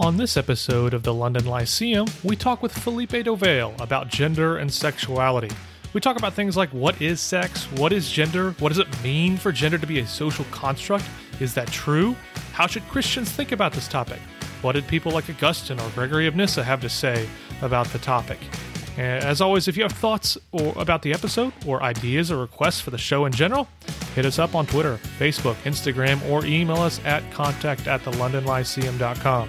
On this episode of the London Lyceum, we talk with Fellipe do Vale about gender and sexuality. We talk about things like what is sex, what is gender, what does it mean for gender to be a social construct? Is that true? How should Christians think about this topic? What did people like Augustine or Gregory of Nyssa have to say about the topic? As always, if you have thoughts or about the episode or ideas or requests for the show in general, hit us up on Twitter, Facebook, Instagram, or email us at contact at thelondonlyceum.com.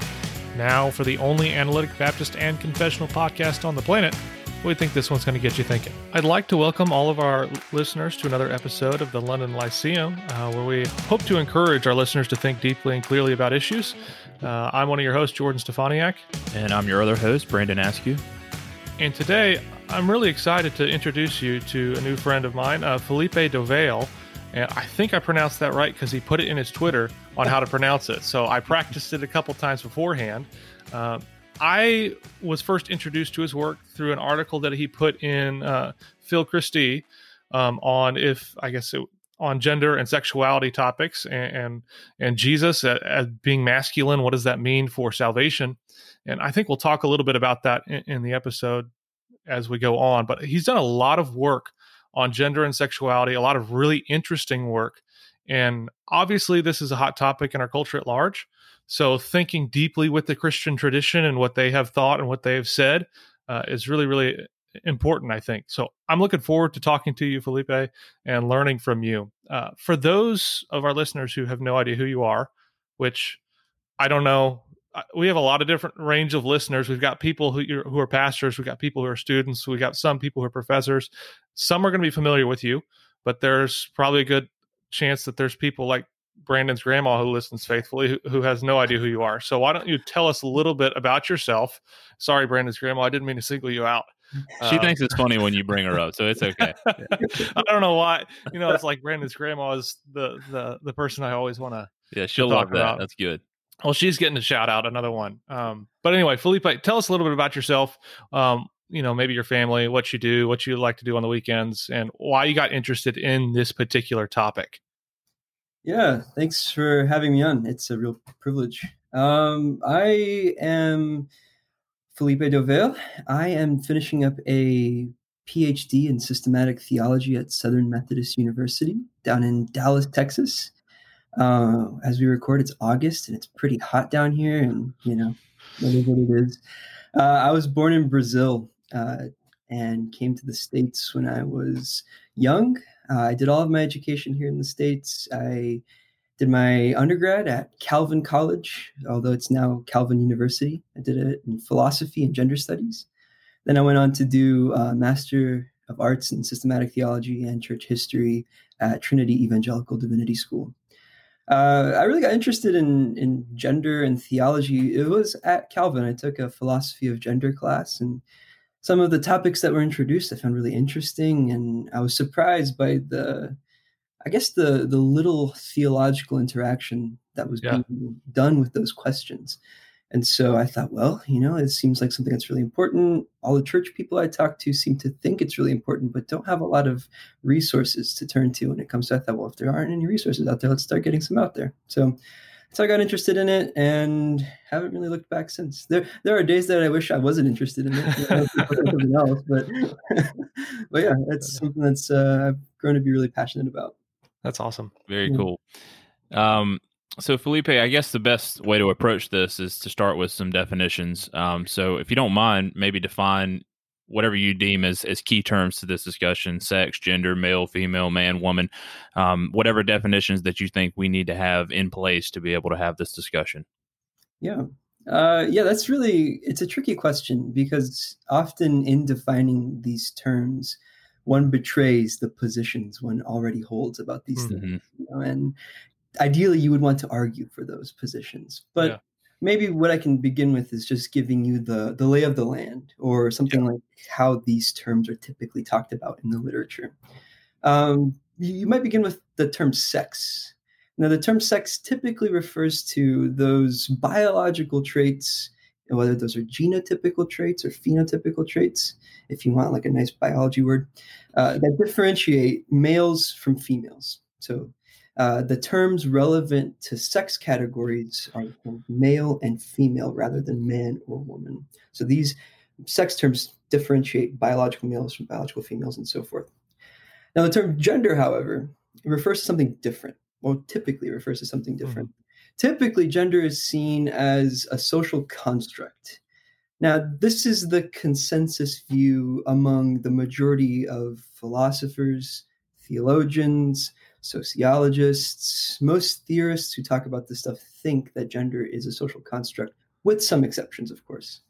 Now, for the only analytic Baptist and confessional podcast on the planet, we think this one's going to get you thinking. I'd like to welcome all of our listeners to another episode of the London Lyceum, uh, where we hope to encourage our listeners to think deeply and clearly about issues. Uh, I'm one of your hosts, Jordan Stefaniak. And I'm your other host, Brandon Askew. And today, I'm really excited to introduce you to a new friend of mine, uh, Fellipe do Vale. And I think I pronounced that right because he put it in his Twitter on how to pronounce it. So I practiced it a couple times beforehand. Uh, I was first introduced to his work through an article that he put in uh, Phil Christie um, on if I guess it, on gender and sexuality topics and and, and Jesus as, being masculine. What does that mean for salvation? And I think we'll talk a little bit about that in, in the episode as we go on. But he's done a lot of work on gender and sexuality, a lot of really interesting work. And obviously, this is a hot topic in our culture at large. So, thinking deeply with the Christian tradition and what they have thought and what they have said uh, is really, really important, I think. So, I'm looking forward to talking to you, Fellipe, and learning from you. Uh, for those of our listeners who have no idea who you are, which I don't know we have a lot of different range of listeners. We've got people who who are pastors, we've got people who are students, we got some people who are professors. Some are going to be familiar with you, but there's probably a good chance that there's people like Brandon's grandma who listens faithfully who, who has no idea who you are. So why don't you tell us a little bit about yourself? Sorry, Brandon's grandma, I didn't mean to single you out. She um, thinks it's funny when you bring her up, so it's okay. I don't know why. You know, it's like Brandon's grandma is the the the person I always want to. Yeah, she'll love that. About. That's good. Well, she's getting a shout out, another one. Um, but anyway, Fellipe, tell us a little bit about yourself. Um, you know, maybe your family, what you do, what you like to do on the weekends, and why you got interested in this particular topic. Yeah, thanks for having me on. It's a real privilege. Um, I am Fellipe do Vale. I am finishing up a PhD in systematic theology at Southern Methodist University down in Dallas, Texas. Uh, as we record, it's August and it's pretty hot down here, and you know, what is what it is. Uh, I was born in Brazil uh, and came to the States when I was young. Uh, I did all of my education here in the States. I did my undergrad at Calvin College, although it's now Calvin University. I did it in philosophy and gender studies. Then I went on to do a Master of Arts in Systematic Theology and Church History at Trinity Evangelical Divinity School uh, I really got interested in in gender and theology. It was at Calvin. I took a philosophy of gender class, and some of the topics that were introduced I found really interesting, and I was surprised by the, I guess the the little theological interaction that was yeah. being done with those questions. And so I thought, well, you know, it seems like something that's really important. All the church people I talk to seem to think it's really important, but don't have a lot of resources to turn to when it comes to. I thought, well, if there aren't any resources out there, let's start getting some out there. So, so I got interested in it and haven't really looked back since. There, there are days that I wish I wasn't interested in it, something else, but, but yeah, it's something that's uh, I've grown to be really passionate about. That's awesome. Very cool. Um, so Fellipe, I guess the best way to approach this is to start with some definitions. Um, so if you don't mind, maybe define whatever you deem as, as key terms to this discussion sex gender male female man woman um, whatever definitions that you think we need to have in place to be able to have this discussion yeah uh, yeah that's really it's a tricky question because often in defining these terms one betrays the positions one already holds about these mm-hmm. things you know? and ideally you would want to argue for those positions but yeah. Maybe what i can begin with is just giving you the the lay of the land or something yeah. like how these terms are typically talked about in the literature. Um, you might begin with the term sex. Now the term sex typically refers to those biological traits whether those are genotypical traits or phenotypical traits if you want like a nice biology word uh, that differentiate males from females. So Uh, the terms relevant to sex categories are male and female rather than man or woman. So these sex terms differentiate biological males from biological females and so forth. Now, the term gender, however, refers to something different. Well, typically refers to something different. Mm-hmm. Typically, gender is seen as a social construct. Now, this is the consensus view among the majority of philosophers, theologians, sociologists. Most theorists who talk about this stuff think that gender is a social construct, with some exceptions, of course.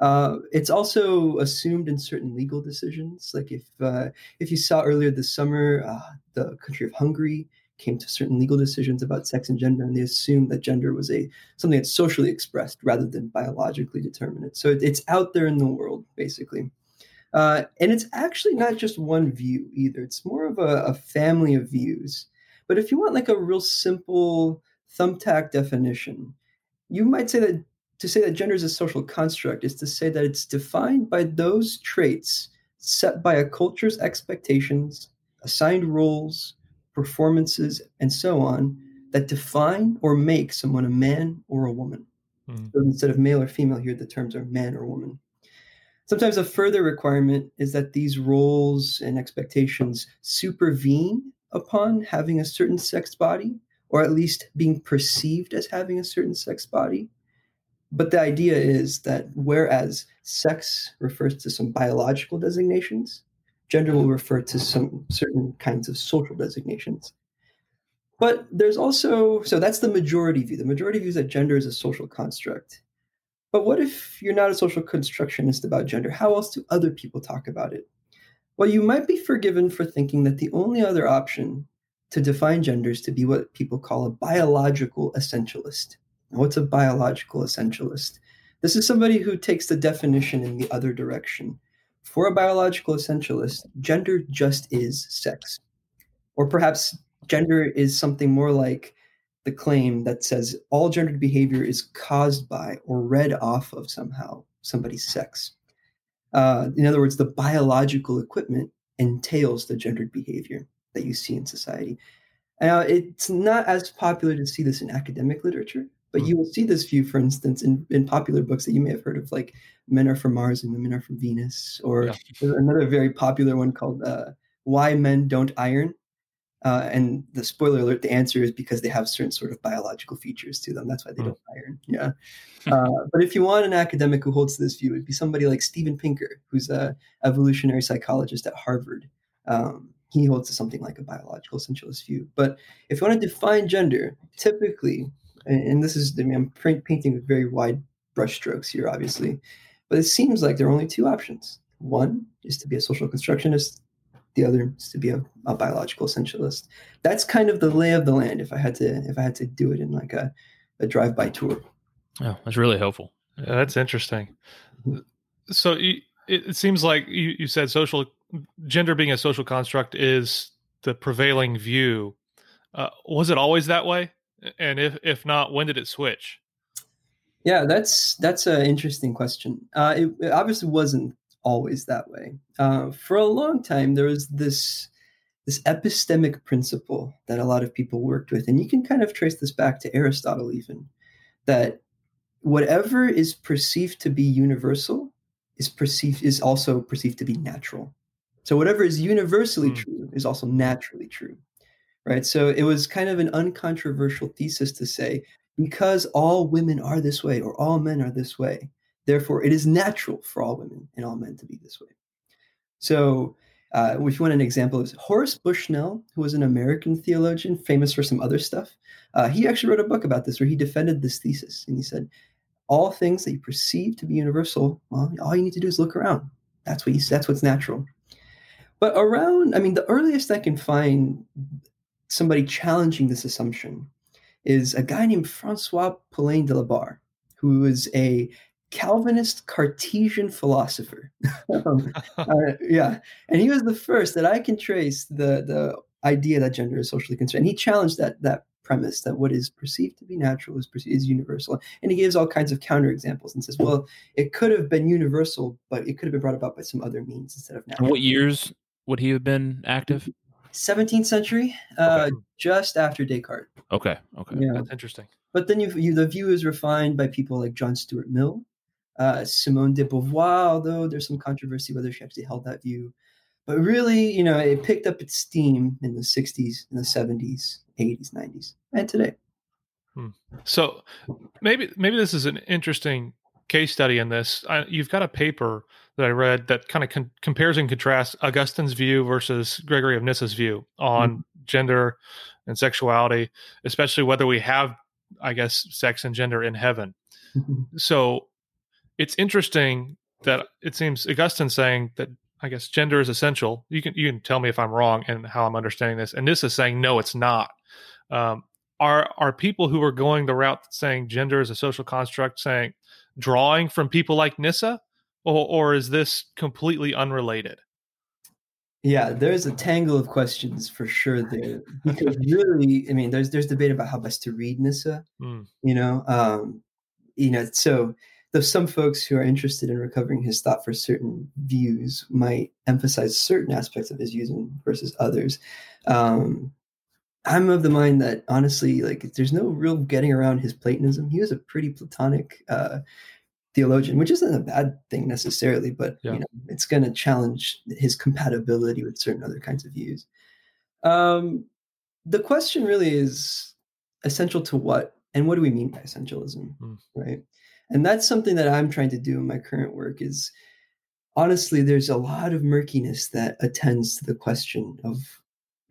Uh, it's also assumed in certain legal decisions. Like if uh, if you saw earlier this summer, uh, the country of Hungary came to certain legal decisions about sex and gender, and they assumed that gender was a something that's socially expressed rather than biologically determinate. So it, it's out there in the world, basically. Uh, and it's actually not just one view either. It's more of a, a family of views. But if you want like a real simple thumbtack definition, you might say that to say that gender is a social construct is to say that it's defined by those traits set by a culture's expectations, assigned roles, performances, and so on that define or make someone a man or a woman. Mm. So instead of male or female, here the terms are man or woman. Sometimes a further requirement is that these roles and expectations supervene upon having a certain sex body, or at least being perceived as having a certain sex body. But the idea is that whereas sex refers to some biological designations, gender will refer to some certain kinds of social designations. But there's also, so that's the majority view. The majority views that gender is a social construct. But what if you're not a social constructionist about gender? How else do other people talk about it? Well, you might be forgiven for thinking that the only other option to define gender is to be what people call a biological essentialist. What's a biological essentialist? This is somebody who takes the definition in the other direction. For a biological essentialist, gender just is sex. Or perhaps gender is something more like the claim that says all gendered behavior is caused by or read off of somehow somebody's sex. Uh, in other words, the biological equipment entails the gendered behavior that you see in society. Now, it's not as popular to see this in academic literature, but hmm. you will see this view, for instance, in, in popular books that you may have heard of, like Men Are From Mars and Women Are From Venus, or yeah. another very popular one called uh, Why Men Don't Iron. Uh, and the spoiler alert, the answer is because they have certain sort of biological features to them. That's why they mm. don't iron. Yeah. Uh, but if you want an academic who holds this view, it'd be somebody like Steven Pinker, who's a evolutionary psychologist at Harvard. Um, he holds to something like a biological essentialist view. But if you want to define gender, typically and this is I mean I'm painting with very wide brushstrokes here, obviously, but it seems like there are only two options. One is to be a social constructionist. The other is to be a, a biological essentialist. That's kind of the lay of the land. If I had to, if I had to do it in like a, a drive-by tour. Oh, that's really helpful. Yeah, that's interesting. Mm-hmm. So you, it, it seems like you, you said social gender being a social construct is the prevailing view. Uh, was it always that way? And if if not, when did it switch? Yeah, that's that's an interesting question. Uh, it, it, obviously wasn't always that way. Uh, for a long time, there was this this epistemic principle that a lot of people worked with, and you can kind of trace this back to Aristotle, even that whatever is perceived to be universal is perceived is also perceived to be natural. So whatever is universally mm. true is also naturally true right? So it was kind of an uncontroversial thesis to say because all women are this way or all men are this way, therefore it is natural for all women and all men to be this way. So, uh, if you want an example, is Horace Bushnell, who was an American theologian, famous for some other stuff. Uh, he actually wrote a book about this where he defended this thesis, and he said, "All things that you perceive to be universal, well, all you need to do is look around. That's what you, that's what's natural." But around, I mean, the earliest I can find somebody challenging this assumption is a guy named Francois Poulain de la Barre, who is a Calvinist Cartesian philosopher. um, uh, yeah, and he was the first that I can trace the the idea that gender is socially constructed. And he challenged that that premise that what is perceived to be natural is perceived, is universal. And he gives all kinds of counterexamples and says, well, it could have been universal, but it could have been brought about by some other means instead of natural. What years would he have been active? 17th century, uh, just after Descartes. Okay. Okay. Yeah. That's interesting. But then you, you, the view is refined by people like John Stuart Mill, uh, Simone de Beauvoir, although there's some controversy whether she actually held that view. But really, you know, it picked up its steam in the 60s, in the 70s, 80s, 90s, and today. So maybe maybe this is an interesting case study in this. I, you've got a paper that I read that kind of con- compares and contrasts Augustine's view versus Gregory of Nyssa's view on gender and sexuality, especially whether we have, I guess, sex and gender in heaven. So it's interesting that it seems Augustine saying that I guess gender is essential. You can you can tell me if I'm wrong and how I'm understanding this. And this is saying no, it's not. Um, are are people who are going the route saying gender is a social construct saying drawing from people like Nyssa, or or is this completely unrelated? Yeah, there's a tangle of questions for sure there. Because really, I mean, there's there's debate about how best to read Nyssa. Mm. You know, um, you know, so there's some folks who are interested in recovering his thought for certain views might emphasize certain aspects of his views versus others. Um, I'm of the mind that honestly, like, there's no real getting around his Platonism. He was a pretty Platonic uh, theologian, which isn't a bad thing necessarily, but Yeah. you know, it's going to challenge his compatibility with certain other kinds of views. Um, the question really is essential to what, and what do we mean by essentialism, Mm. right? And that's something that I'm trying to do in my current work. Is honestly, there's a lot of murkiness that attends to the question of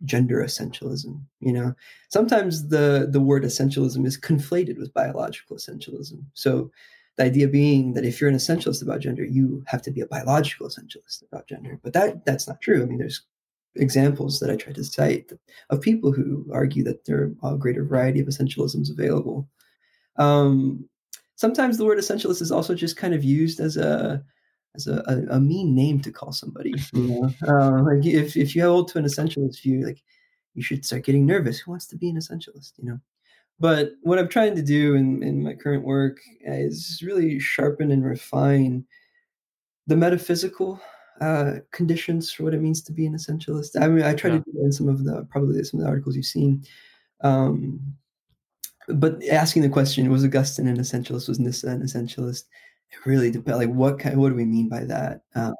gender essentialism you know? Sometimes the the word essentialism is conflated with biological essentialism. So the idea being that if you're an essentialist about gender you have to be a biological essentialist about gender. But that that's not true. I mean there's examples that i try to cite of people who argue that there are a greater variety of essentialisms available. Um, sometimes the word essentialist is also just kind of used as a as a, a, a mean name to call somebody. You know, uh, like if if you hold to an essentialist view, like you should start getting nervous. Who wants to be an essentialist? You know. But what I'm trying to do in, in my current work is really sharpen and refine the metaphysical uh, conditions for what it means to be an essentialist. I mean, I try Yeah. to do that in some of the probably some of the articles you've seen. Um, but asking the question, was Augustine an essentialist? Was Nyssa an essentialist? It really depends. Like, what kind? What do we mean by that? Um,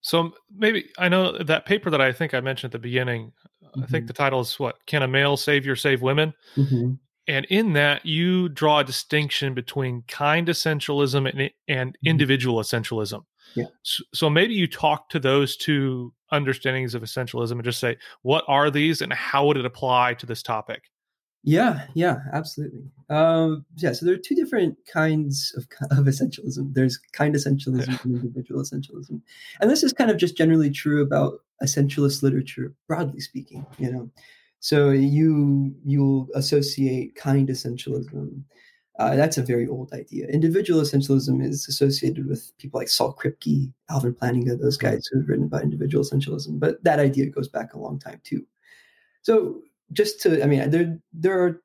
So maybe I know that paper that I think I mentioned at the beginning. I think Mhm. the title is what? Can a male savior save women? mhm. And in that, you draw a distinction between kind essentialism and, and individual essentialism. Yeah. So, so maybe you talk to those two understandings of essentialism and just say, what are these and how would it apply to this topic? Yeah, yeah, absolutely. Um, yeah, so there are two different kinds of of essentialism. There's kind essentialism and individual essentialism, and this is kind of just generally true about essentialist literature, broadly speaking. You know, so you you'll associate kind essentialism. Uh, that's a very old idea. Individual essentialism is associated with people like Saul Kripke, Alvin Plantinga, those guys who have written about individual essentialism. But that idea goes back a long time too. So just to, I mean, there there are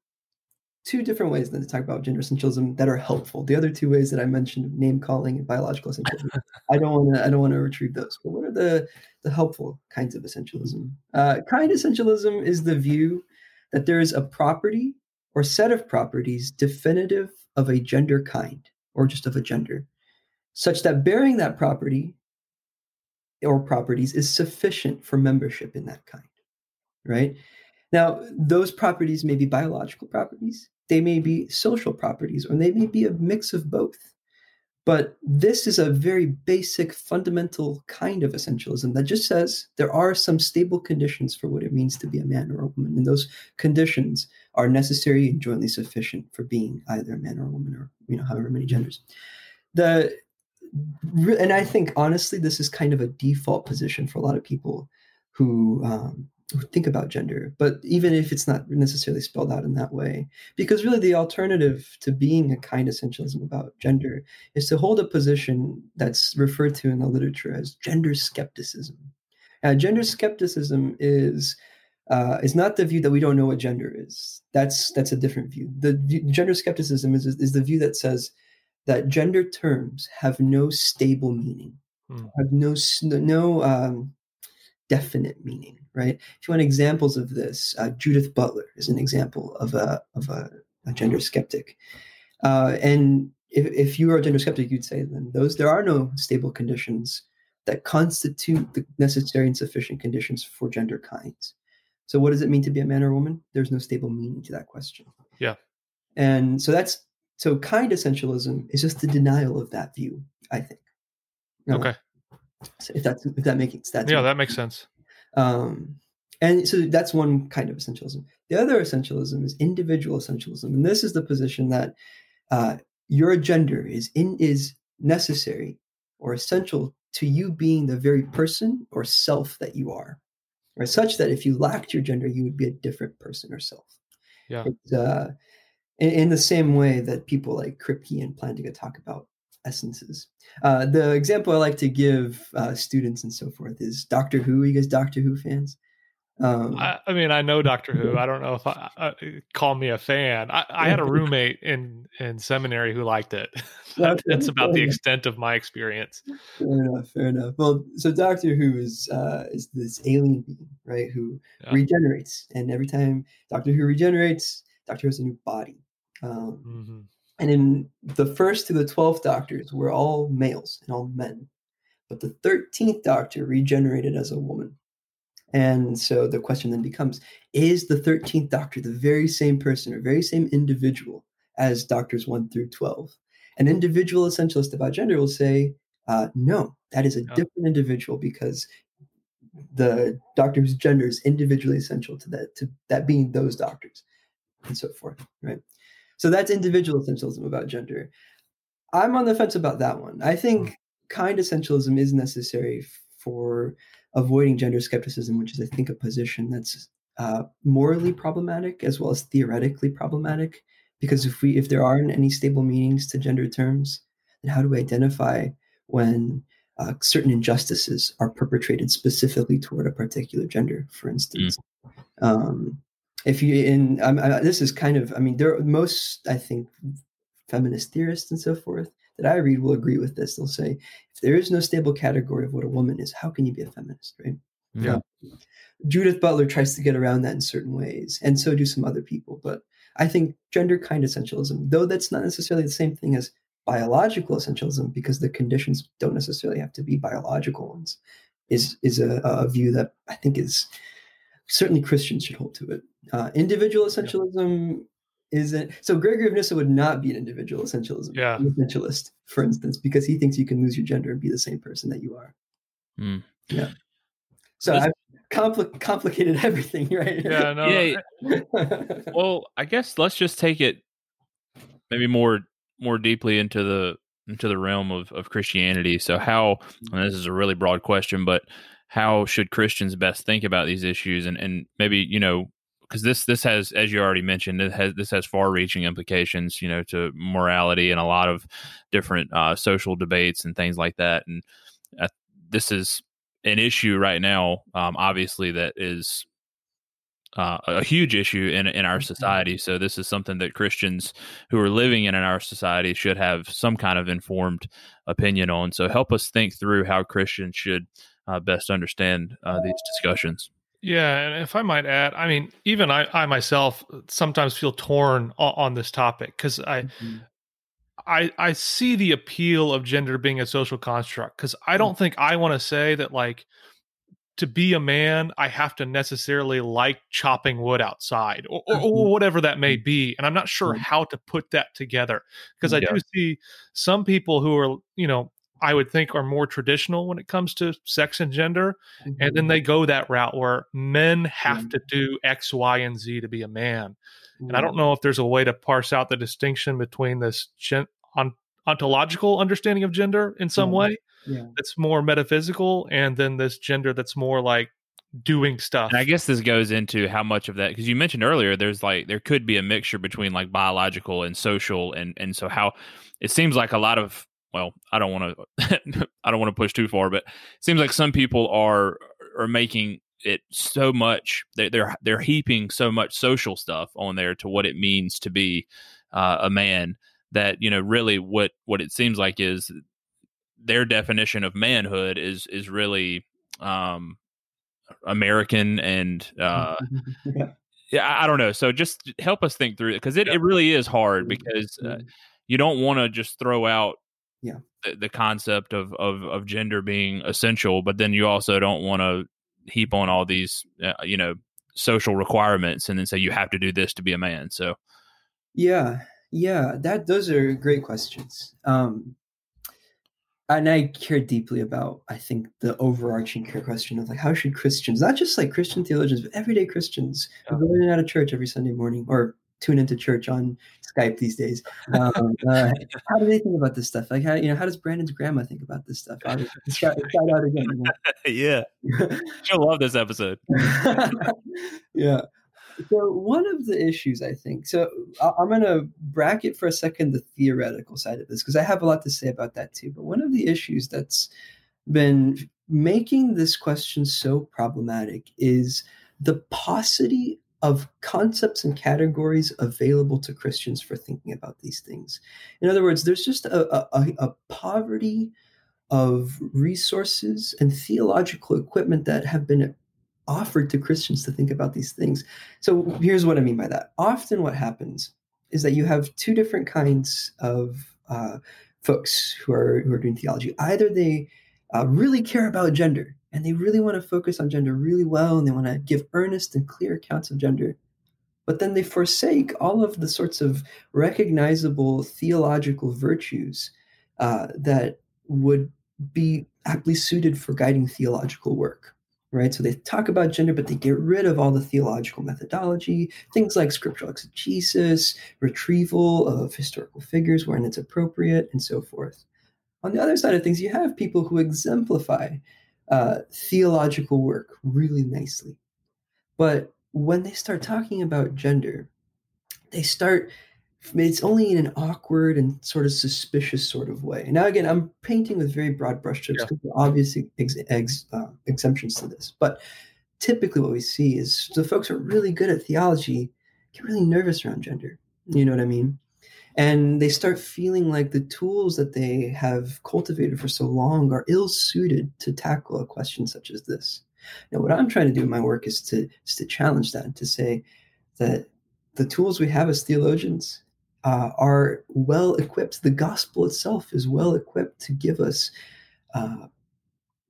two different ways then to talk about gender essentialism that are helpful. The other two ways that I mentioned, name calling and biological essentialism, I don't want to I don't want to retrieve those. But what are the the helpful kinds of essentialism? Uh, kind essentialism is the view that there is a property or set of properties definitive of a gender kind or just of a gender, such that bearing that property or properties is sufficient for membership in that kind, right? Now, those properties may be biological properties, they may be social properties, or they may be a mix of both. But this is a very basic, fundamental kind of essentialism that just says there are some stable conditions for what it means to be a man or a woman. And those conditions are necessary and jointly sufficient for being either a man or a woman or, you know, however many genders. The and I think honestly, this is kind of a default position for a lot of people who um, think about gender, but even if it's not necessarily spelled out in that way, because really the alternative to being a kind essentialism about gender is to hold a position that's referred to in the literature as gender skepticism. Uh, gender skepticism is uh, is not the view that we don't know what gender is. That's that's a different view. The view, gender skepticism is is the view that says that gender terms have no stable meaning, Hmm. have no no um, definite meaning right? If you want examples of this, uh, Judith Butler is an example of a of a, a gender skeptic. Uh, and if, if you are a gender skeptic, you'd say then those there are no stable conditions that constitute the necessary and sufficient conditions for gender kinds. So, what does it mean to be a man or a woman? There's no stable meaning to that question. Yeah. And so that's so kind essentialism is just the denial of that view. I think. No, Okay. so if that's if that makes sense. Yeah, that makes sense. Um, and so that's one kind of essentialism. The other essentialism is individual essentialism, and this is the position that uh, your gender is in is necessary or essential to you being the very person or self that you are, or such that if you lacked your gender, you would be a different person or self. Yeah. It's, uh, in, in the same way that people like Kripke and Plantinga talk about essences. Uh, the example I like to give uh, students and so forth is Doctor Who. Are you guys Doctor Who fans? Um, I, I mean, I know Doctor Who. I don't know if I, uh, call me a fan. I, I had a roommate in in seminary who liked it. That- That's about the extent of my experience. Fair enough. Fair enough. Well, so Doctor Who is uh, is this alien being, right? Who Yeah. regenerates, and every time Doctor Who regenerates, Doctor Who has a new body. Um, hmm and in the first to the twelfth Doctors were all males and all men, but the thirteenth Doctor regenerated as a woman. And so the question then becomes: Is the thirteenth Doctor the very same person or very same individual as Doctors one through twelve? An individual essentialist about gender will say, uh, no, that is a Yeah. different individual because the doctor whose gender is individually essential to that to that being those doctors and so forth right so that's individual essentialism about gender. I'm on the fence about that one. I think kind essentialism is necessary for avoiding gender skepticism which is i think a position that's uh, morally problematic as well as theoretically problematic because if we if there aren't any stable meanings to gender terms then how do we identify when uh, certain injustices are perpetrated specifically toward a particular gender, for instance. Um, if you in um, I, this is kind of I mean there are most I think feminist theorists and so forth that I read will agree with this. They'll say if there is no stable category of what a woman is, how can you be a feminist, right? Yeah. Judith Butler tries to get around that in certain ways, and so do some other people. But I think gender kind essentialism, though that's not necessarily the same thing as biological essentialism, because the conditions don't necessarily have to be biological ones, is is a, a view that I think is certainly Christians should hold to it. Uh, individual essentialism isn't so. Gregory of Nyssa would not be an individual essentialism, Yeah. essentialist, for instance, because he thinks you can lose your gender and be the same person that you are. Hmm. Yeah. So I've compli- complicated everything, right? Yeah, no. Yeah, Well, I guess let's just take it maybe more more deeply into the into the realm of, of Christianity. So how and this is a really broad question, but how should Christians best think about these issues and, and maybe, you know, because this this has, as you already mentioned, it has this has far reaching implications, you know, to morality and a lot of different uh, social debates and things like that. And uh, this is an issue right now, um, obviously, that is uh, a huge issue in in our society. So this is something that Christians who are living in, in our society should have some kind of informed opinion on. So help us think through how Christians should uh, best understand uh, these discussions. Yeah, and if I might add, I mean, even I, I myself sometimes feel torn on, on this topic because I, I, I see the appeal of gender being a social construct because I don't think I want to say that like to be a man I have to necessarily like chopping wood outside or, or, or whatever that may be, and I'm not sure Right. how to put that together because I Yeah. do see some people who are you know I would think are more traditional when it comes to sex and gender and then mm-hmm. they go that route where men have Yeah. to do X, Y, and Z to be a man. And I Mm-hmm. don't know if there's a way to parse out the distinction between this gen- on- ontological understanding of gender in some Yeah. way Yeah. that's more metaphysical, and then this gender that's more like doing stuff. And I guess this goes into how much of that because you mentioned earlier there's like there could be a mixture between like biological and social and and so how it seems like a lot of well I don't want to I don't want to push too far but it seems like some people are are making it so much they, they're they're heaping so much social stuff on there to what it means to be uh, a man that you know really what what it seems like is their definition of manhood is is really um American and uh, yeah. yeah, I don't know. So just help us think through it because it, it really is hard because uh, you don't want to just throw out Yeah. the, the concept of, of of gender being essential, but then you also don't want to heap on all these uh, you know social requirements and then say you have to do this to be a man. So Yeah, yeah, that those are great questions. Um, and I care deeply about, I think, the overarching care question of like, how should Christians, not just like Christian theologians, but everyday Christians who go in and out of church every Sunday morning or tune into church on Skype these days, um, uh, how do they think about this stuff? Like, how you know, how does Brandon's grandma think about this stuff? Does, shout, shout out again. yeah, you know? she'll love this episode. yeah. So one of the issues I think so I'm going to bracket for a second the theoretical side of this because I have a lot to say about that too. But one of the issues that's been making this question so problematic is the paucity of concepts and categories available to Christians for thinking about these things. In other words, there's just a, a, a- poverty of resources and theological equipment that have been offered to Christians to think about these things. So here's what I mean by that. Often, what happens is that you have two different kinds of uh, folks who are who are doing theology. Either they uh, really care about gender and they really want to focus on gender really well, and they want to give earnest and clear accounts of gender. But then they forsake all of the sorts of recognizable theological virtues uh, that would be aptly suited for guiding theological work right? So they talk about gender, but they get rid of all the theological methodology, things like scriptural exegesis, retrieval of historical figures when it's appropriate, and so forth. On the other side of things, you have people who exemplify uh, theological work really nicely. But when they start talking about gender, they start it's only in an awkward and sort of suspicious sort of way. Now, again, I'm painting with very broad brushstrokes Yeah. because there are obvious ex- ex- uh, exemptions to this. But typically, what we see is the folks who are really good at theology get really nervous around gender. You know what I mean? And they start feeling like the tools that they have cultivated for so long are ill suited to tackle a question such as this. Now, what I'm trying to do in my work is to, is to challenge that to say that the tools we have as theologians uh, are well equipped. The gospel itself is well equipped to give us uh,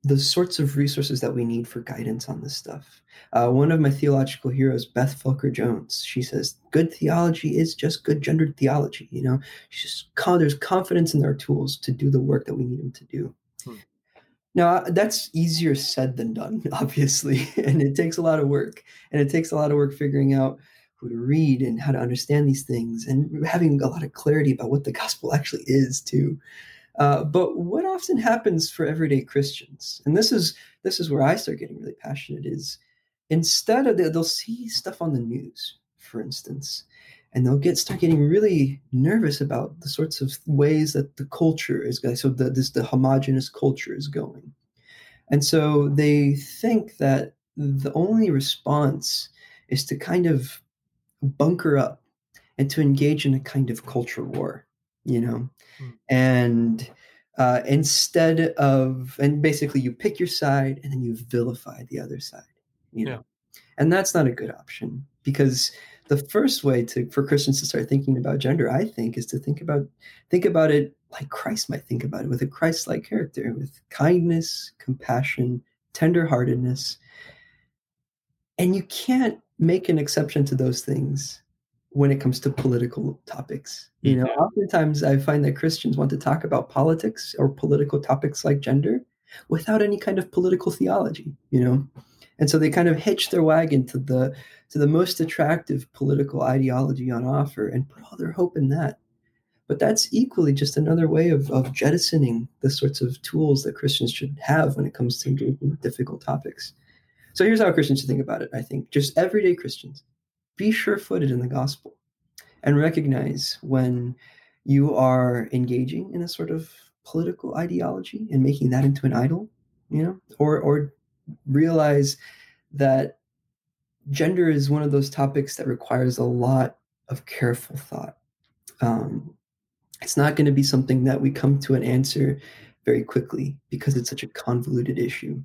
the sorts of resources that we need for guidance on this stuff. Uh, one of my theological heroes, Beth Felker Jones, she says, "Good theology is just good gendered theology." You know, she's just there's confidence in our tools to do the work that we need them to do. Hmm. Now that's easier said than done, obviously, and it takes a lot of work, and it takes a lot of work figuring out who to read and how to understand these things and having a lot of clarity about what the gospel actually is too uh, but what often happens for everyday christians and this is this is where i start getting really passionate is instead of they'll see stuff on the news for instance and they'll get start getting really nervous about the sorts of ways that the culture is going so the, this the homogenous culture is going. And so they think that the only response is to kind of bunker up and to engage in a kind of culture war, you know? Hmm. And uh, instead of, and basically you pick your side and then you vilify the other side, you know? Yeah. And that's not a good option because the first way to for Christians to start thinking about gender, I think, is to think about think about it like Christ might think about it, with a Christ-like character, with kindness, compassion, tenderheartedness. And you can't make an exception to those things when it comes to political topics. You know, oftentimes I find that Christians want to talk about politics or political topics like gender without any kind of political theology, you know. And so they kind of hitch their wagon to the to the most attractive political ideology on offer and put all their hope in that. But that's equally just another way of, of jettisoning the sorts of tools that Christians should have when it comes to engaging with difficult topics. So here's how Christians should think about it, I think. Just everyday Christians, be sure footed in the gospel and recognize when you are engaging in a sort of political ideology and making that into an idol, you know, or or realize that gender is one of those topics that requires a lot of careful thought. Um, it's not going to be something that we come to an answer very quickly because it's such a convoluted issue.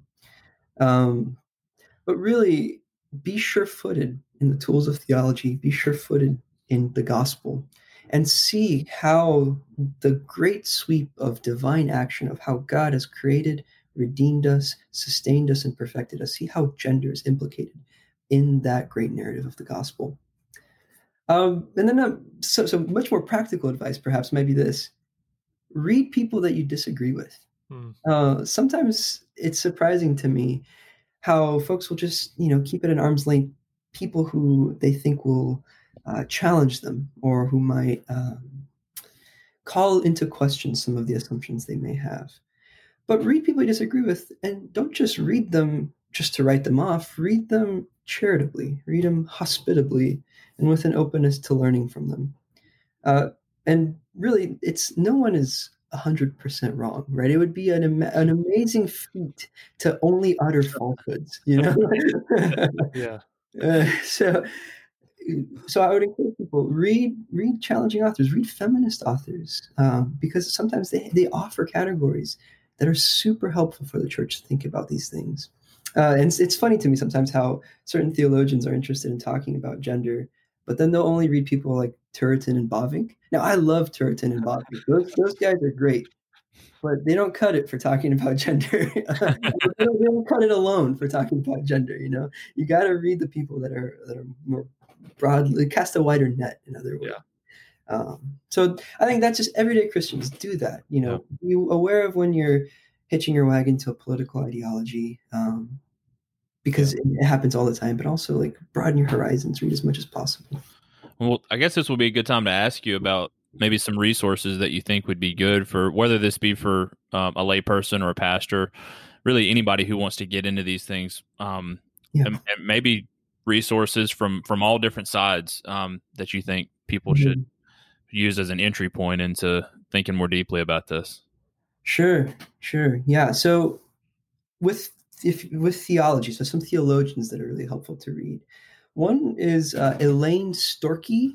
Um, but really be sure footed in the tools of theology, be sure footed in the gospel, and see how the great sweep of divine action of how God has created, redeemed us, sustained us, and perfected us, see how gender is implicated in that great narrative of the gospel. Um, and then, um, so, so much more practical advice, perhaps, maybe this read people that you disagree with. Hmm. Uh, sometimes it's surprising to me how folks will just, you know, keep it at arm's length people who they think will uh, challenge them or who might um, call into question some of the assumptions they may have. But read people you disagree with and don't just read them just to write them off. Read them charitably, read them hospitably, and with an openness to learning from them. Uh, and really, it's no one is 100% wrong, right? It would be an, an amazing feat to only utter falsehoods, you know? yeah. Uh, so, so I would encourage people read read challenging authors, read feminist authors, um, because sometimes they they offer categories that are super helpful for the church to think about these things. Uh, and it's, it's funny to me sometimes how certain theologians are interested in talking about gender, but then they'll only read people like Turretin and Bavinck. Now I love Turretin and Bavinck; those those guys are great, but they don't cut it for talking about gender. they, don't, they, don't, cut it alone for talking about gender. You know, you got to read the people that are that are more broadly cast a wider net. In other words. Yeah. Um, so I think that's just everyday Christians do that. You know, yeah. you aware of when you're hitching your wagon to a political ideology, um, because yeah. it happens all the time. But also like broaden your horizons, read as much as possible. Well, I guess this will be a good time to ask you about maybe some resources that you think would be good for whether this be for um, a layperson or a pastor, really anybody who wants to get into these things. Um, yeah. and, and, maybe resources from from all different sides um, that you think people mm-hmm. should use as an entry point into thinking more deeply about this. Sure, sure, yeah. So with if with theology, so some theologians that are really helpful to read. One is uh, Elaine Storkey,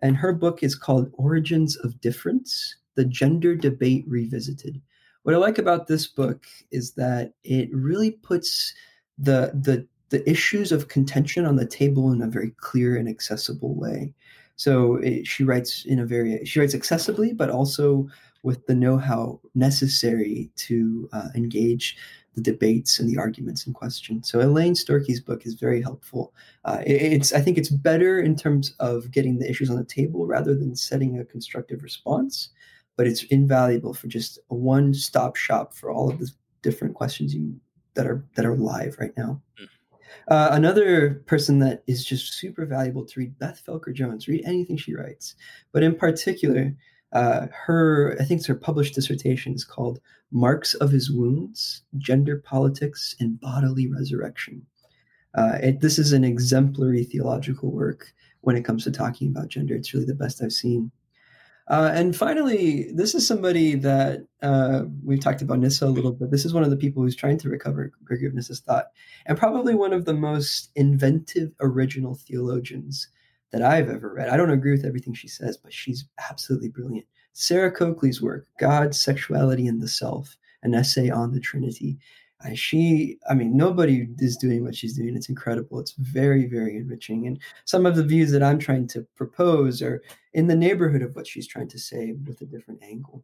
and her book is called Origins of Difference The Gender Debate Revisited. What I like about this book is that it really puts the, the, the issues of contention on the table in a very clear and accessible way. So it, she writes in a very she writes accessibly, but also with the know-how necessary to uh, engage the debates and the arguments in question. So Elaine Storkey's book is very helpful. Uh, it's I think it's better in terms of getting the issues on the table rather than setting a constructive response, but it's invaluable for just a one-stop shop for all of the different questions you that are that are live right now. Hmm. Uh, another person that is just super valuable to read, Beth Felker Jones. Read anything she writes, but in particular, uh, her I think it's her published dissertation is called "Marks of His Wounds: Gender Politics and Bodily Resurrection." Uh, it, this is an exemplary theological work when it comes to talking about gender. It's really the best I've seen. Uh, and finally, this is somebody that uh, we've talked about Nyssa a little bit. This is one of the people who's trying to recover Gregory of Nyssa's thought, and probably one of the most inventive, original theologians that I've ever read. I don't agree with everything she says, but she's absolutely brilliant. Sarah Coakley's work, God, Sexuality, and the Self, an essay on the Trinity. She, I mean, nobody is doing what she's doing. It's incredible. It's very, very enriching. And some of the views that I'm trying to propose are in the neighborhood of what she's trying to say with a different angle.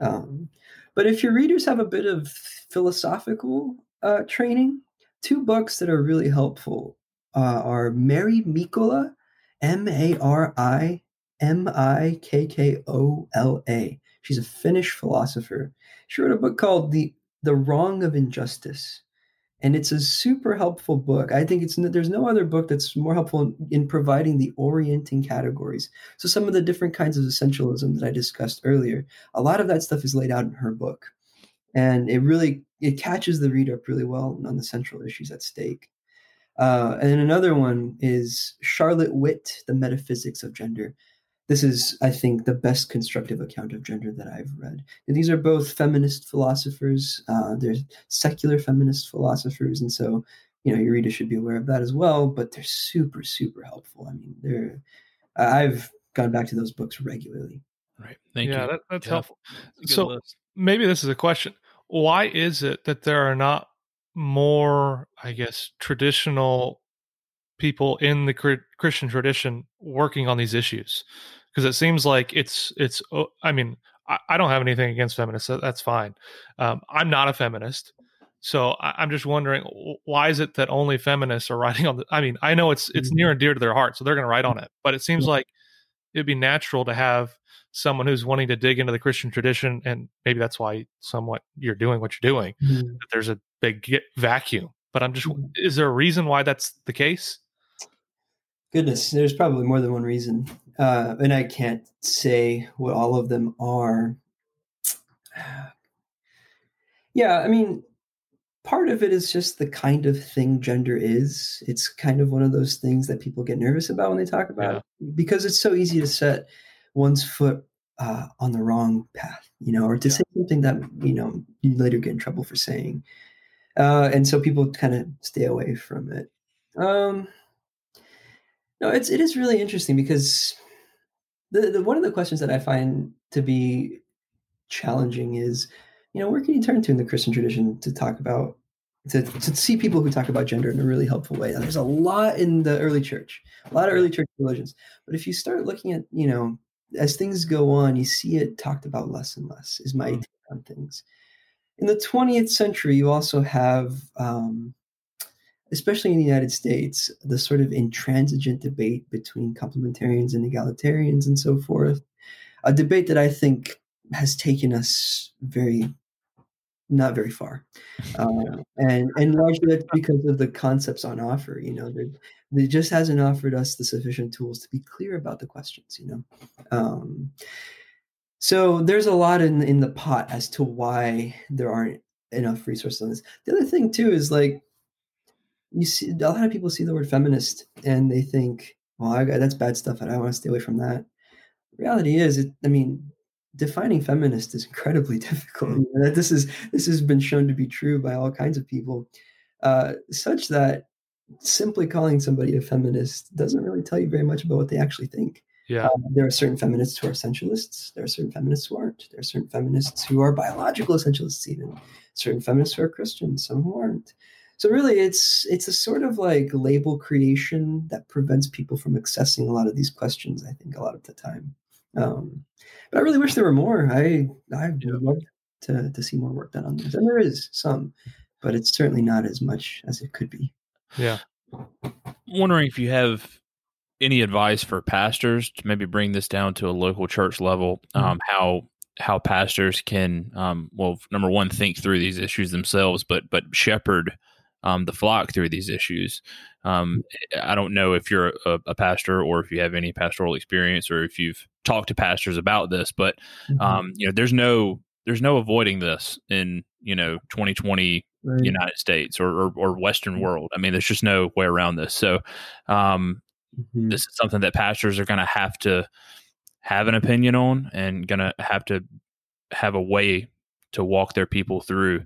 Um, but if your readers have a bit of philosophical uh, training, two books that are really helpful uh, are Mari Mikkola M A R I M I K K O L A. She's a Finnish philosopher. She wrote a book called The The Wrong of Injustice. And it's a super helpful book. I think it's there's no other book that's more helpful in, in providing the orienting categories. So some of the different kinds of essentialism that I discussed earlier, a lot of that stuff is laid out in her book. And it really it catches the reader up really well on the central issues at stake. Uh, and another one is Charlotte Witt, The Metaphysics of Gender. This is, I think, the best constructive account of gender that I've read. And these are both feminist philosophers. Uh, they're secular feminist philosophers, and so you know your reader should be aware of that as well. But they're super, super helpful. I mean, they're I've gone back to those books regularly. Right. Thank yeah, you. That, that's yeah. helpful. So list. maybe this is a question: Why is it that there are not more I guess, traditional people in the Christian tradition working on these issues? Because it seems like it's it's. I mean, I, I don't have anything against feminists. that's fine. Um, I'm not a feminist. So I, am just wondering why is it that only feminists are writing on the I mean, I know it's it's near and dear to their heart, so they're gonna write on it. But it seems like it'd be natural to have someone who's wanting to dig into the Christian tradition, and maybe that's why somewhat you're doing what you're doing. Mm-hmm. That there's a big vacuum. But I'm just, mm-hmm. is there a reason why that's the case? Goodness, there's probably more than one reason, uh, and I can't say what all of them are. Yeah, I mean, part of it is just the kind of thing gender is. It's kind of one of those things that people get nervous about when they talk about yeah. it because it's so easy to set one's foot uh, on the wrong path, you know, or to yeah. say something that you know you later get in trouble for saying, uh, and so people kind of stay away from it. Um, no, it's it is really interesting because the, the one of the questions that I find to be challenging is, you know, where can you turn to in the Christian tradition to talk about to, to see people who talk about gender in a really helpful way. Now, there's a lot in the early church, a lot of early church religions. But if you start looking at, you know, as things go on, you see it talked about less and less, is my mm. take on things. In the 20th century, you also have, um, especially in the United States, the sort of intransigent debate between complementarians and egalitarians and so forth. A debate that I think has taken us very not very far, um, and and largely that's because of the concepts on offer. You know, it just hasn't offered us the sufficient tools to be clear about the questions, you know. Um, so there's a lot in in the pot as to why there aren't enough resources on this. The other thing too is like you see a lot of people see the word feminist and they think, well, I, that's bad stuff, and I want to stay away from that. The reality is, it, I mean, defining feminist is incredibly difficult. Mm. This is this has been shown to be true by all kinds of people, uh, such that simply calling somebody a feminist doesn't really tell you very much about what they actually think. Yeah. Um, there are certain feminists who are essentialists. There are certain feminists who aren't. There are certain feminists who are biological essentialists, even certain feminists who are Christians, some who aren't. So really, it's it's a sort of like label creation that prevents people from accessing a lot of these questions. I think a lot of the time. Um, but I really wish there were more. I I would yeah. love to to see more work done on this, and there is some, but it's certainly not as much as it could be. Yeah. Wondering if you have any advice for pastors to maybe bring this down to a local church level, mm-hmm. um, how how pastors can um, well number one think through these issues themselves, but but shepherd um, the flock through these issues. Um, I don't know if you're a, a, pastor or if you have any pastoral experience or if you've talked to pastors about this, but mm-hmm. um, you know there's no there's no avoiding this in you know 2020 right. United States or, or, or Western world. I mean, there's just no way around this. So, um, mm-hmm. this is something that pastors are going to have to have an opinion on and going to have to have a way to walk their people through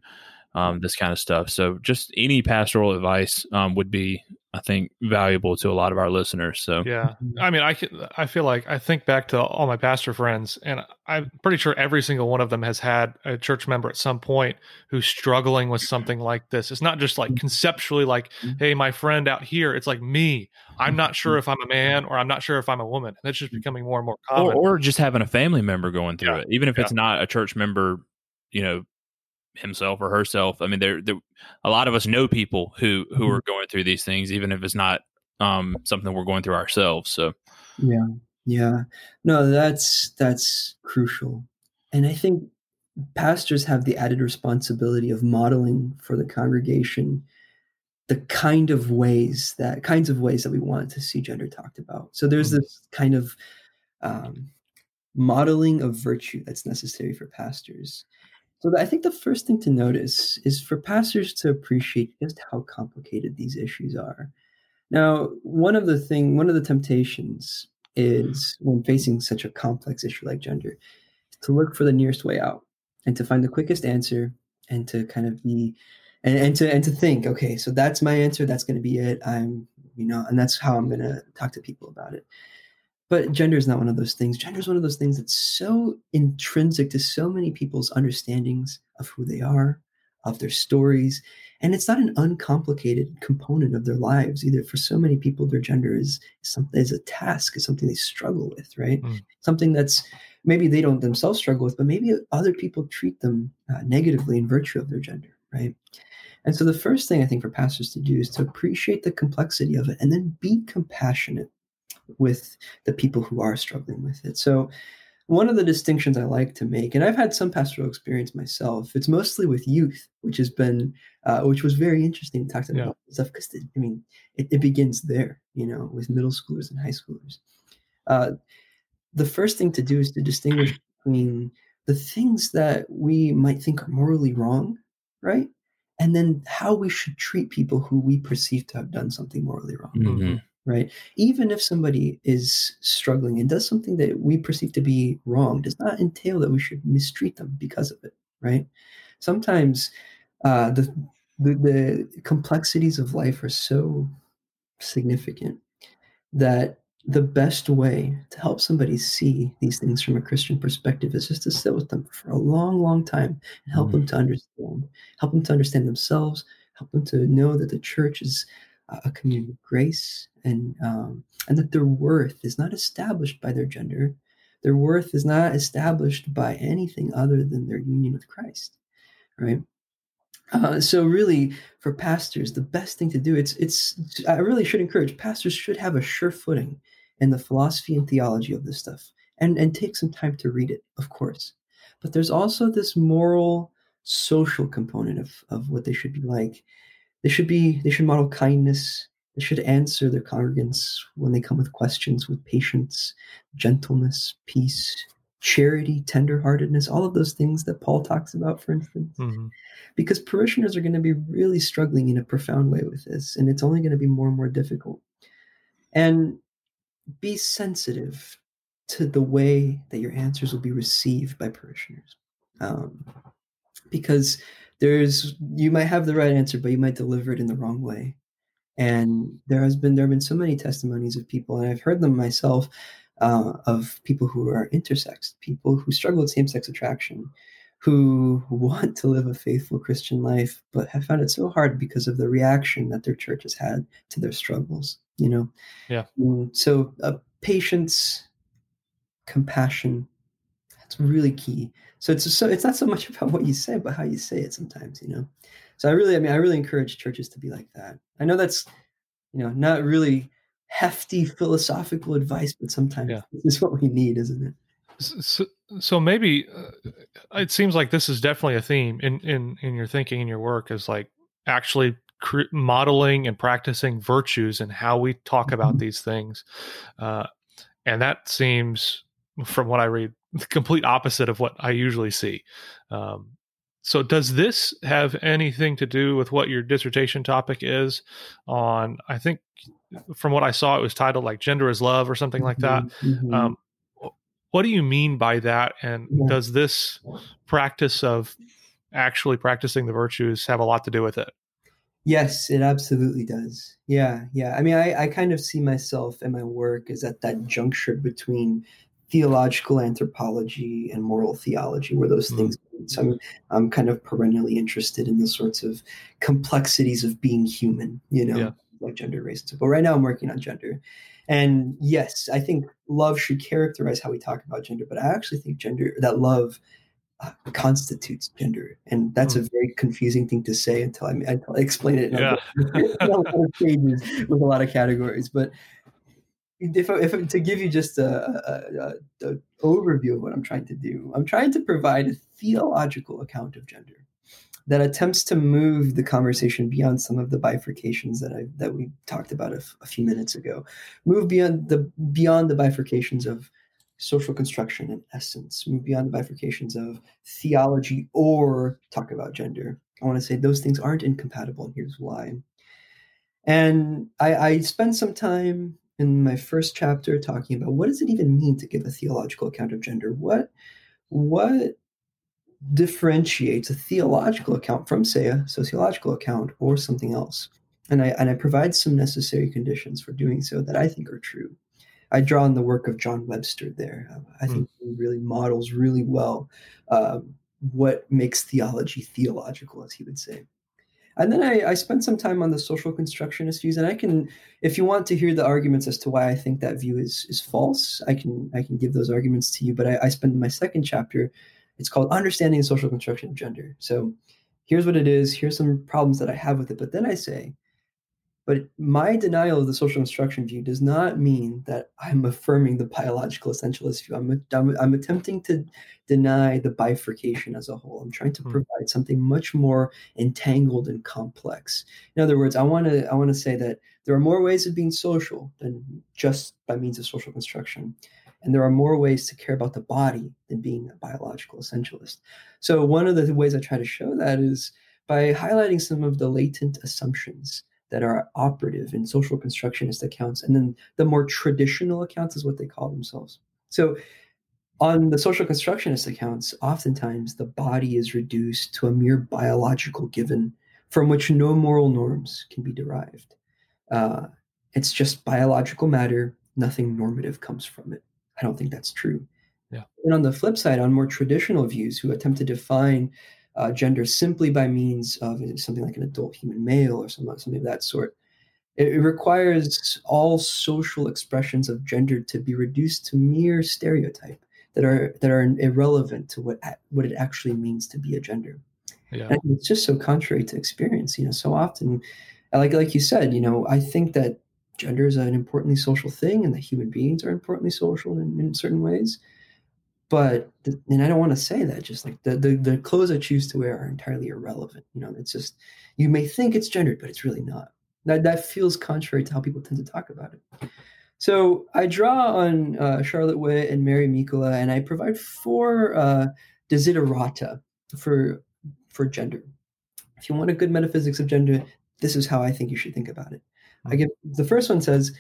um, this kind of stuff. So, just any pastoral advice um, would be I think valuable to a lot of our listeners. So yeah, mm-hmm. I mean, I can, I feel like I think back to all my pastor friends, and I'm pretty sure every single one of them has had a church member at some point who's struggling with something like this. It's not just like mm-hmm. conceptually, like, mm-hmm. hey, my friend out here. It's like me. I'm not sure if I'm a man or I'm not sure if I'm a woman. That's just becoming more and more common. Or, or just having a family member going through yeah. it, even if yeah. it's not a church member, you know, himself or herself. I mean, there, there, a lot of us know people who who mm-hmm. are going through these things, even if it's not um, something we're going through ourselves. So, yeah, yeah, no, that's that's crucial, and I think pastors have the added responsibility of modeling for the congregation the kind of ways that kinds of ways that we want to see gender talked about. So there's mm-hmm. this kind of um, modeling of virtue that's necessary for pastors. So I think the first thing to notice is for pastors to appreciate just how complicated these issues are. Now, one of the thing, one of the temptations is when facing such a complex issue like gender, to look for the nearest way out and to find the quickest answer and to kind of be and, and to and to think, okay, so that's my answer, that's gonna be it. I'm, you know, and that's how I'm gonna talk to people about it. But gender is not one of those things. Gender is one of those things that's so intrinsic to so many people's understandings of who they are, of their stories. And it's not an uncomplicated component of their lives either. For so many people, their gender is something is a task, is something they struggle with, right? Mm. Something that's maybe they don't themselves struggle with, but maybe other people treat them uh, negatively in virtue of their gender, right? And so the first thing I think for pastors to do is to appreciate the complexity of it and then be compassionate with the people who are struggling with it. So one of the distinctions I like to make, and I've had some pastoral experience myself, it's mostly with youth, which has been, uh, which was very interesting to talk to yeah. about stuff because I mean, it, it, begins there, you know, with middle schoolers and high schoolers. Uh, the first thing to do is to distinguish between the things that we might think are morally wrong, right? And then how we should treat people who we perceive to have done something morally wrong. Mm-hmm right? Even if somebody is struggling and does something that we perceive to be wrong, does not entail that we should mistreat them because of it, right? Sometimes uh, the, the, the complexities of life are so significant that the best way to help somebody see these things from a Christian perspective is just to sit with them for a long, long time and help mm-hmm. them to understand, help them to understand themselves, help them to know that the church is a community of grace and um, and that their worth is not established by their gender. Their worth is not established by anything other than their union with christ right? Uh, so really for pastors the best thing to do it's it's i really should encourage pastors should have a sure footing in the philosophy and theology of this stuff and and take some time to read it of course. But there's also this moral social component of of what they should be like. They should be they should model kindness. They should answer their congregants when they come with questions with patience, gentleness, peace, charity, tenderheartedness, all of those things that Paul talks about, for instance. Mm-hmm. Because parishioners are going to be really struggling in a profound way with this, and it's only going to be more and more difficult. And be sensitive to the way that your answers will be received by parishioners. Um, because there's you might have the right answer but you might deliver it in the wrong way and there has been there have been so many testimonies of people and i've heard them myself uh, of people who are intersex people who struggle with same-sex attraction who want to live a faithful christian life but have found it so hard because of the reaction that their church has had to their struggles you know? Yeah. So uh, patience compassion that's really key. So it's so it's not so much about what you say, but how you say it sometimes, you know. So I really, I mean, I really encourage churches to be like that. I know that's, you know, not really hefty philosophical advice, but sometimes yeah. this is what we need, isn't it? So, so maybe uh, it seems like this is definitely a theme in in in your thinking and your work is like actually cr- modeling and practicing virtues and how we talk about mm-hmm. these things, uh, and that seems, from what I read, the complete opposite of what I usually see. Um, so, does this have anything to do with what your dissertation topic is? On, I think, from what I saw, it was titled like "Gender is Love" or something like that. Mm-hmm. mm-hmm. Um, what do you mean by that? And yeah. does this practice of actually practicing the virtues have a lot to do with it? Yes, it absolutely does. Yeah, yeah. I mean, I, I kind of see myself and my work is at that juncture between theological anthropology and moral theology where those mm-hmm. things so I'm, I'm kind of perennially interested in the sorts of complexities of being human you know yeah. like gender race and so. but right now i'm working on gender and yes i think love should characterize how we talk about gender but i actually think gender that love uh, constitutes gender and that's mm. a very confusing thing to say until I, until I explain it in yeah. a, a lot of pages with a lot of categories but if, if to give you just a, a, a, a, overview of what I'm trying to do, I'm trying to provide a theological account of gender that attempts to move the conversation beyond some of the bifurcations that I that we talked about a, few minutes ago, move beyond the beyond the bifurcations of social construction and essence, move beyond the bifurcations of theology or talk about gender. I want to say those things aren't incompatible, and here's why. And I, I spend some time in my first chapter talking about what does it even mean to give a theological account of gender? What what differentiates a theological account from, say, a sociological account or something else? And I and I provide some necessary conditions for doing so that I think are true. I draw on the work of John Webster there. I hmm. think mm. he really models really well um, what makes theology theological, as he would say. And then I, I spent some time on the social constructionist views, and I can, if you want to hear the arguments as to why I think that view is is false, I can I can give those arguments to you. But I, I spend my second chapter, it's called Understanding the Social Construction of Gender. So here's what it is, here's some problems that I have with it. But then I say, but my denial of the social construction view does not mean that I'm affirming the biological essentialist view. I'm, I'm, I'm attempting to deny the bifurcation as a whole. I'm trying to hmm. provide something much more entangled and complex. In other words, I want to I want to say that there are more ways of being social than just by means of social construction. And there are more ways to care about the body than being a biological essentialist. So, one of the ways I try to show that is by highlighting some of the latent assumptions that are operative in social constructionist accounts. And then the more traditional accounts is what they call themselves. So on the social constructionist accounts, oftentimes the body is reduced to a mere biological given from which no moral norms can be derived. Uh, it's just biological matter, nothing normative comes from it. I don't think that's true. Yeah. And on the flip side, on more traditional views who attempt to define uh, gender simply by means of something like an adult human male or something, something of that sort. It, it requires all social expressions of gender to be reduced to mere stereotype that are that are irrelevant to what what it actually means to be a gender. Yeah. And it's just so contrary to experience. You know, so often, like like you said, you know, I think that gender is an importantly social thing, and that human beings are importantly social in, in certain ways but and I don't want to say that just like the, the the clothes I choose to wear are entirely irrelevant. You know, it's just you may think it's gendered, but it's really not. That that feels contrary to how people tend to talk about it. So I draw on uh, Charlotte Witt and Mari Mikkola, and I provide four uh, desiderata for for gender. If you want a good metaphysics of gender, this is how I think you should think about it. I give the first one says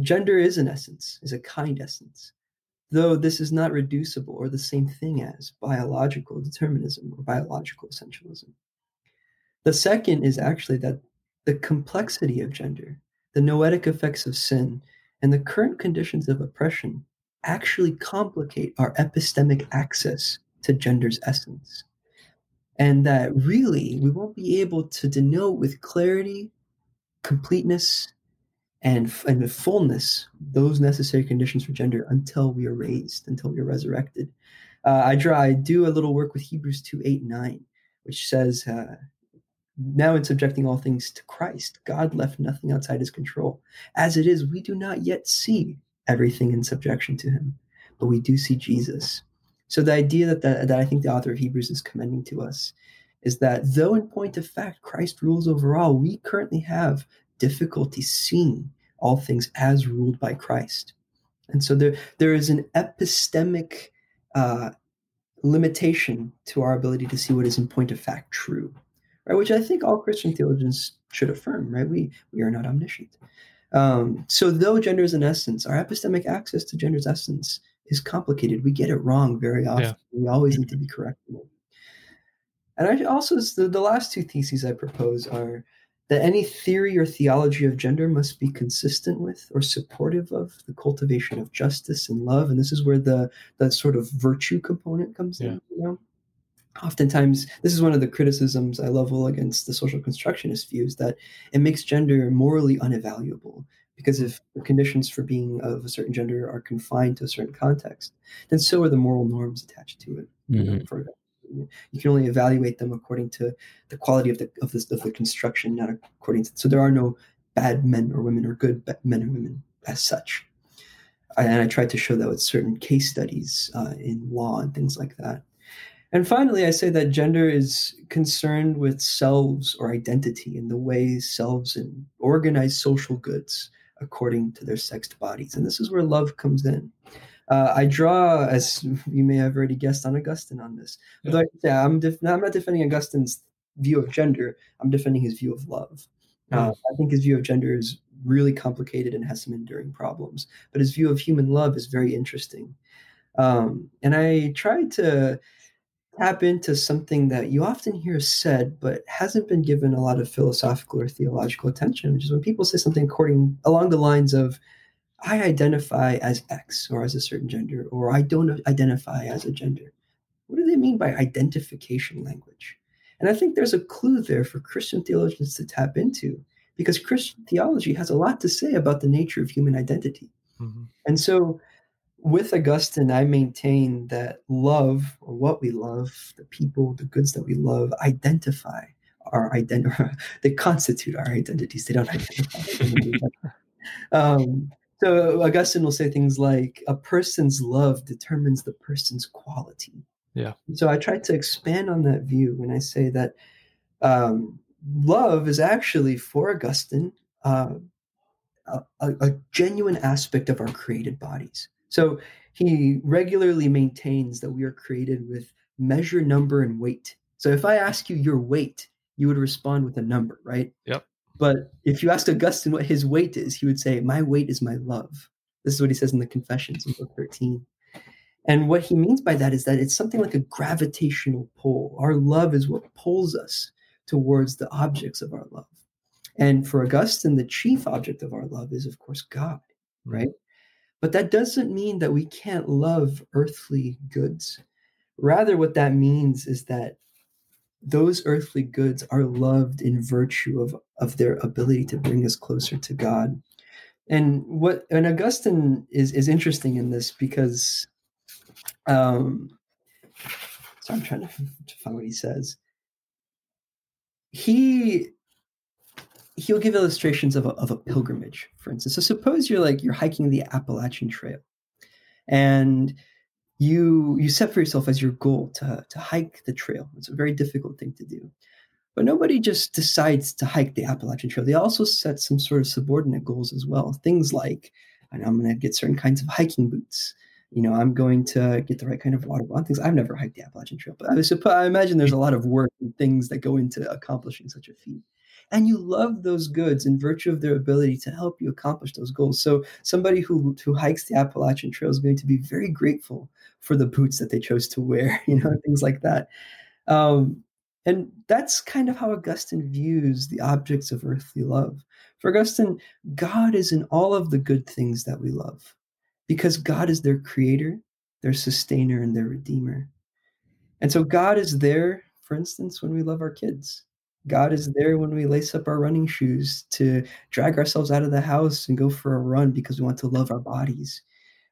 gender is an essence, is a kind essence though this is not reducible or the same thing as biological determinism or biological essentialism. The second is actually that the complexity of gender, the noetic effects of sin, and the current conditions of oppression actually complicate our epistemic access to gender's essence. And that really we won't be able to denote with clarity, completeness, and, and with fullness those necessary conditions for gender until we are raised, until we are resurrected. Uh, I draw, I do a little work with Hebrews 2 8 9, which says, uh, Now in subjecting all things to Christ, God left nothing outside his control. As it is, we do not yet see everything in subjection to him, but we do see Jesus. So the idea that, the, that I think the author of Hebrews is commending to us is that though in point of fact Christ rules over all, we currently have difficulty seeing all things as ruled by Christ. And so there, there is an epistemic uh, limitation to our ability to see what is in point of fact true, right? Which I think all Christian theologians should affirm, right? We, we are not omniscient. Um, so though gender is an essence, our epistemic access to gender's essence is complicated. We get it wrong very often. Yeah. We always need to be corrected. And I also, the, the last two theses I propose are that any theory or theology of gender must be consistent with or supportive of the cultivation of justice and love and this is where the the sort of virtue component comes yeah. in you know oftentimes this is one of the criticisms i level against the social constructionist views that it makes gender morally unevaluable because if the conditions for being of a certain gender are confined to a certain context then so are the moral norms attached to it mm-hmm. you know, for you can only evaluate them according to the quality of the of of the construction, not according to. So there are no bad men or women or good men and women as such. And I tried to show that with certain case studies uh, in law and things like that. And finally, I say that gender is concerned with selves or identity in the way selves and organize social goods according to their sexed bodies. And this is where love comes in. Uh, I draw, as you may have already guessed, on Augustine on this. Yeah. Yeah, I'm, def- I'm not defending Augustine's view of gender. I'm defending his view of love. Uh, I think his view of gender is really complicated and has some enduring problems. But his view of human love is very interesting. Um, and I tried to tap into something that you often hear said, but hasn't been given a lot of philosophical or theological attention, which is when people say something according along the lines of I identify as X or as a certain gender, or I don't identify as a gender. What do they mean by identification language? And I think there's a clue there for Christian theologians to tap into because Christian theology has a lot to say about the nature of human identity. Mm-hmm. And so with Augustine, I maintain that love, or what we love, the people, the goods that we love, identify our identity. they constitute our identities. They don't identify. um, so Augustine will say things like, "A person's love determines the person's quality." Yeah. So I try to expand on that view when I say that um, love is actually, for Augustine, uh, a, a, genuine aspect of our created bodies. So he regularly maintains that we are created with measure, number, and weight. So if I ask you your weight, you would respond with a number, right? Yep. But if you asked Augustine what his weight is, he would say, My weight is my love. This is what he says in the Confessions in Book 13. And what he means by that is that it's something like a gravitational pull. Our love is what pulls us towards the objects of our love. And for Augustine, the chief object of our love is, of course, God, mm-hmm. right? But that doesn't mean that we can't love earthly goods. Rather, what that means is that those earthly goods are loved in virtue of, of their ability to bring us closer to God. And what and Augustine is is interesting in this because um so I'm trying to, to find what he says. He he'll give illustrations of a, of a pilgrimage, for instance. So suppose you're like you're hiking the Appalachian Trail, and you you set for yourself as your goal to to hike the trail. It's a very difficult thing to do, but nobody just decides to hike the Appalachian Trail. They also set some sort of subordinate goals as well. Things like I'm going to get certain kinds of hiking boots. You know, I'm going to get the right kind of water bottle. Things I've never hiked the Appalachian Trail, but I, suppose, I imagine there's a lot of work and things that go into accomplishing such a feat and you love those goods in virtue of their ability to help you accomplish those goals. So somebody who who hikes the Appalachian Trail is going to be very grateful for the boots that they chose to wear, you know, things like that. Um, and that's kind of how Augustine views the objects of earthly love. For Augustine, God is in all of the good things that we love because God is their creator, their sustainer, and their redeemer. And so God is there, for instance, when we love our kids. God is there when we lace up our running shoes to drag ourselves out of the house and go for a run because we want to love our bodies.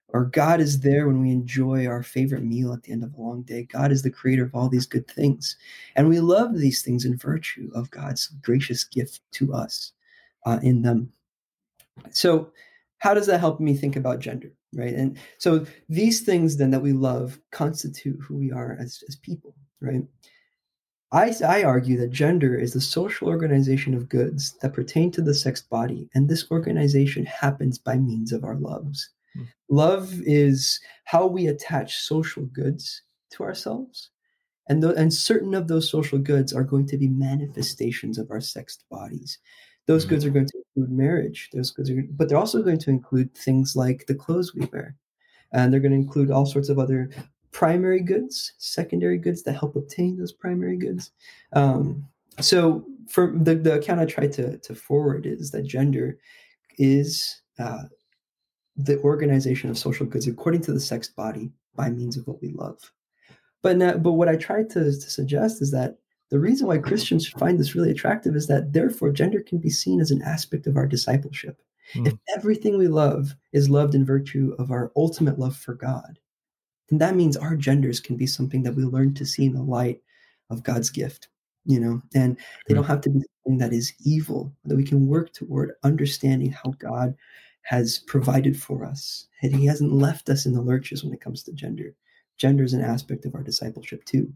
Or God is there when we enjoy our favorite meal at the end of a long day. God is the creator of all these good things. And we love these things in virtue of God's gracious gift to us uh, in them. So, how does that help me think about gender? Right. And so these things then that we love constitute who we are as, as people, right? I, I argue that gender is the social organization of goods that pertain to the sexed body, and this organization happens by means of our loves. Mm. Love is how we attach social goods to ourselves, and, th- and certain of those social goods are going to be manifestations of our sexed bodies. Those mm. goods are going to include marriage. Those goods are, but they're also going to include things like the clothes we wear, and they're going to include all sorts of other primary goods, secondary goods that help obtain those primary goods. Um, so, for the, the account I tried to, to forward is that gender is uh, the organization of social goods according to the sexed body by means of what we love. But now, but what I tried to, to suggest is that the reason why Christians find this really attractive is that therefore gender can be seen as an aspect of our discipleship. Mm. If everything we love is loved in virtue of our ultimate love for God, then that means our genders can be something that we learn to see in the light of God's gift, you know, and they don't have to be something that is evil, that we can work toward understanding how God has provided for us. And he hasn't left us in the lurches when it comes to gender. Gender is an aspect of our discipleship too.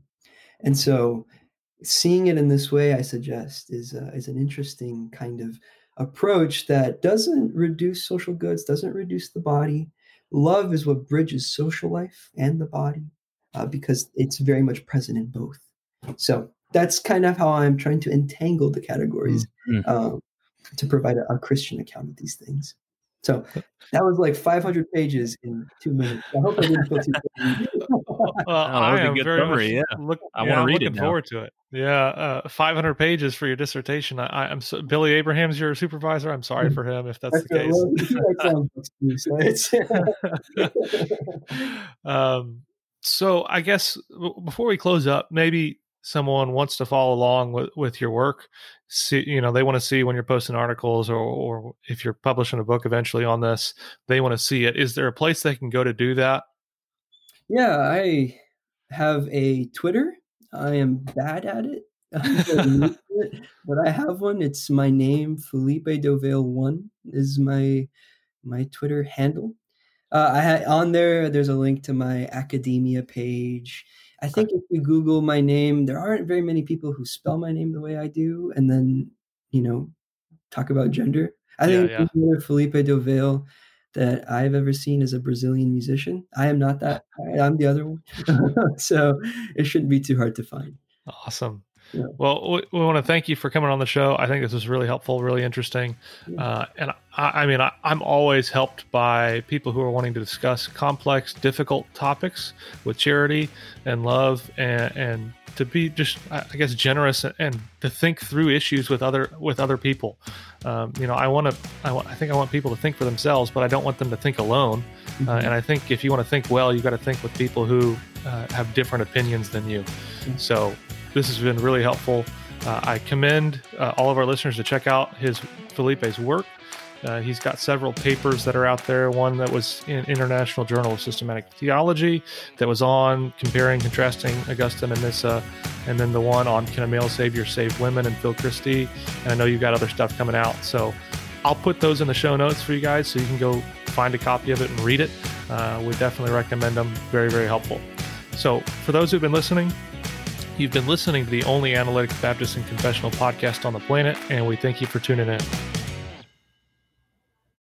And so seeing it in this way, I suggest, is, uh, is an interesting kind of approach that doesn't reduce social goods, doesn't reduce the body, Love is what bridges social life and the body uh, because it's very much present in both. So that's kind of how I'm trying to entangle the categories mm-hmm. um, to provide a, a, Christian account of these things. So that was like 500 pages in two minutes. I hope I didn't feel too. well, I am very much yeah. Look, I yeah, want to read it. Looking forward to it. Yeah, uh, 500 pages for your dissertation. I, am so, Billy Abraham's your supervisor. I'm sorry for him if that's, the case. um, so I guess before we close up, maybe someone wants to follow along with, with your work. See, you know, they want to see when you're posting articles or, or if you're publishing a book eventually on this, they want to see it. Is there a place they can go to do that? Yeah, I have a Twitter. I am bad at it, but I have one. It's my name, Fellipe do Vale One is my my Twitter handle. Uh, I had on there. There's a link to my academia page. I think if you Google my name, there aren't very many people who spell my name the way I do, and then you know talk about gender. I think yeah, yeah. Felipe Dovale that I've ever seen as a Brazilian musician. I am not that. I'm the other one, so it shouldn't be too hard to find. Awesome. Yeah. Well, we, we, want to thank you for coming on the show. I think this was really helpful, really interesting. Yeah. Uh, and I, I mean, I, am always helped by people who are wanting to discuss complex, difficult topics with charity and love and, and to be just, I guess, generous and, and to think through issues with other with other people. Um, you know, I want to, I, want, I think I want people to think for themselves, but I don't want them to think alone. Uh, mm-hmm. Uh, and I think if you want to think well, you got to think with people who uh, have different opinions than you. Mm-hmm. So this has been really helpful. Uh, I commend uh, all of our listeners to check out his Fellipe's work. Uh, he's got several papers that are out there. One that was in International Journal of Systematic Theology that was on comparing, contrasting Augustine and Nyssa, and then the one on Can a Male Savior Save Women and Philosophia Christi. And I know you've got other stuff coming out. So I'll put those in the show notes for you guys so you can go find a copy of it and read it. Uh, we definitely recommend them. Very, very helpful. So for those who've been listening, You've been listening to the only analytic Baptist and confessional podcast on the planet, and we thank you for tuning in.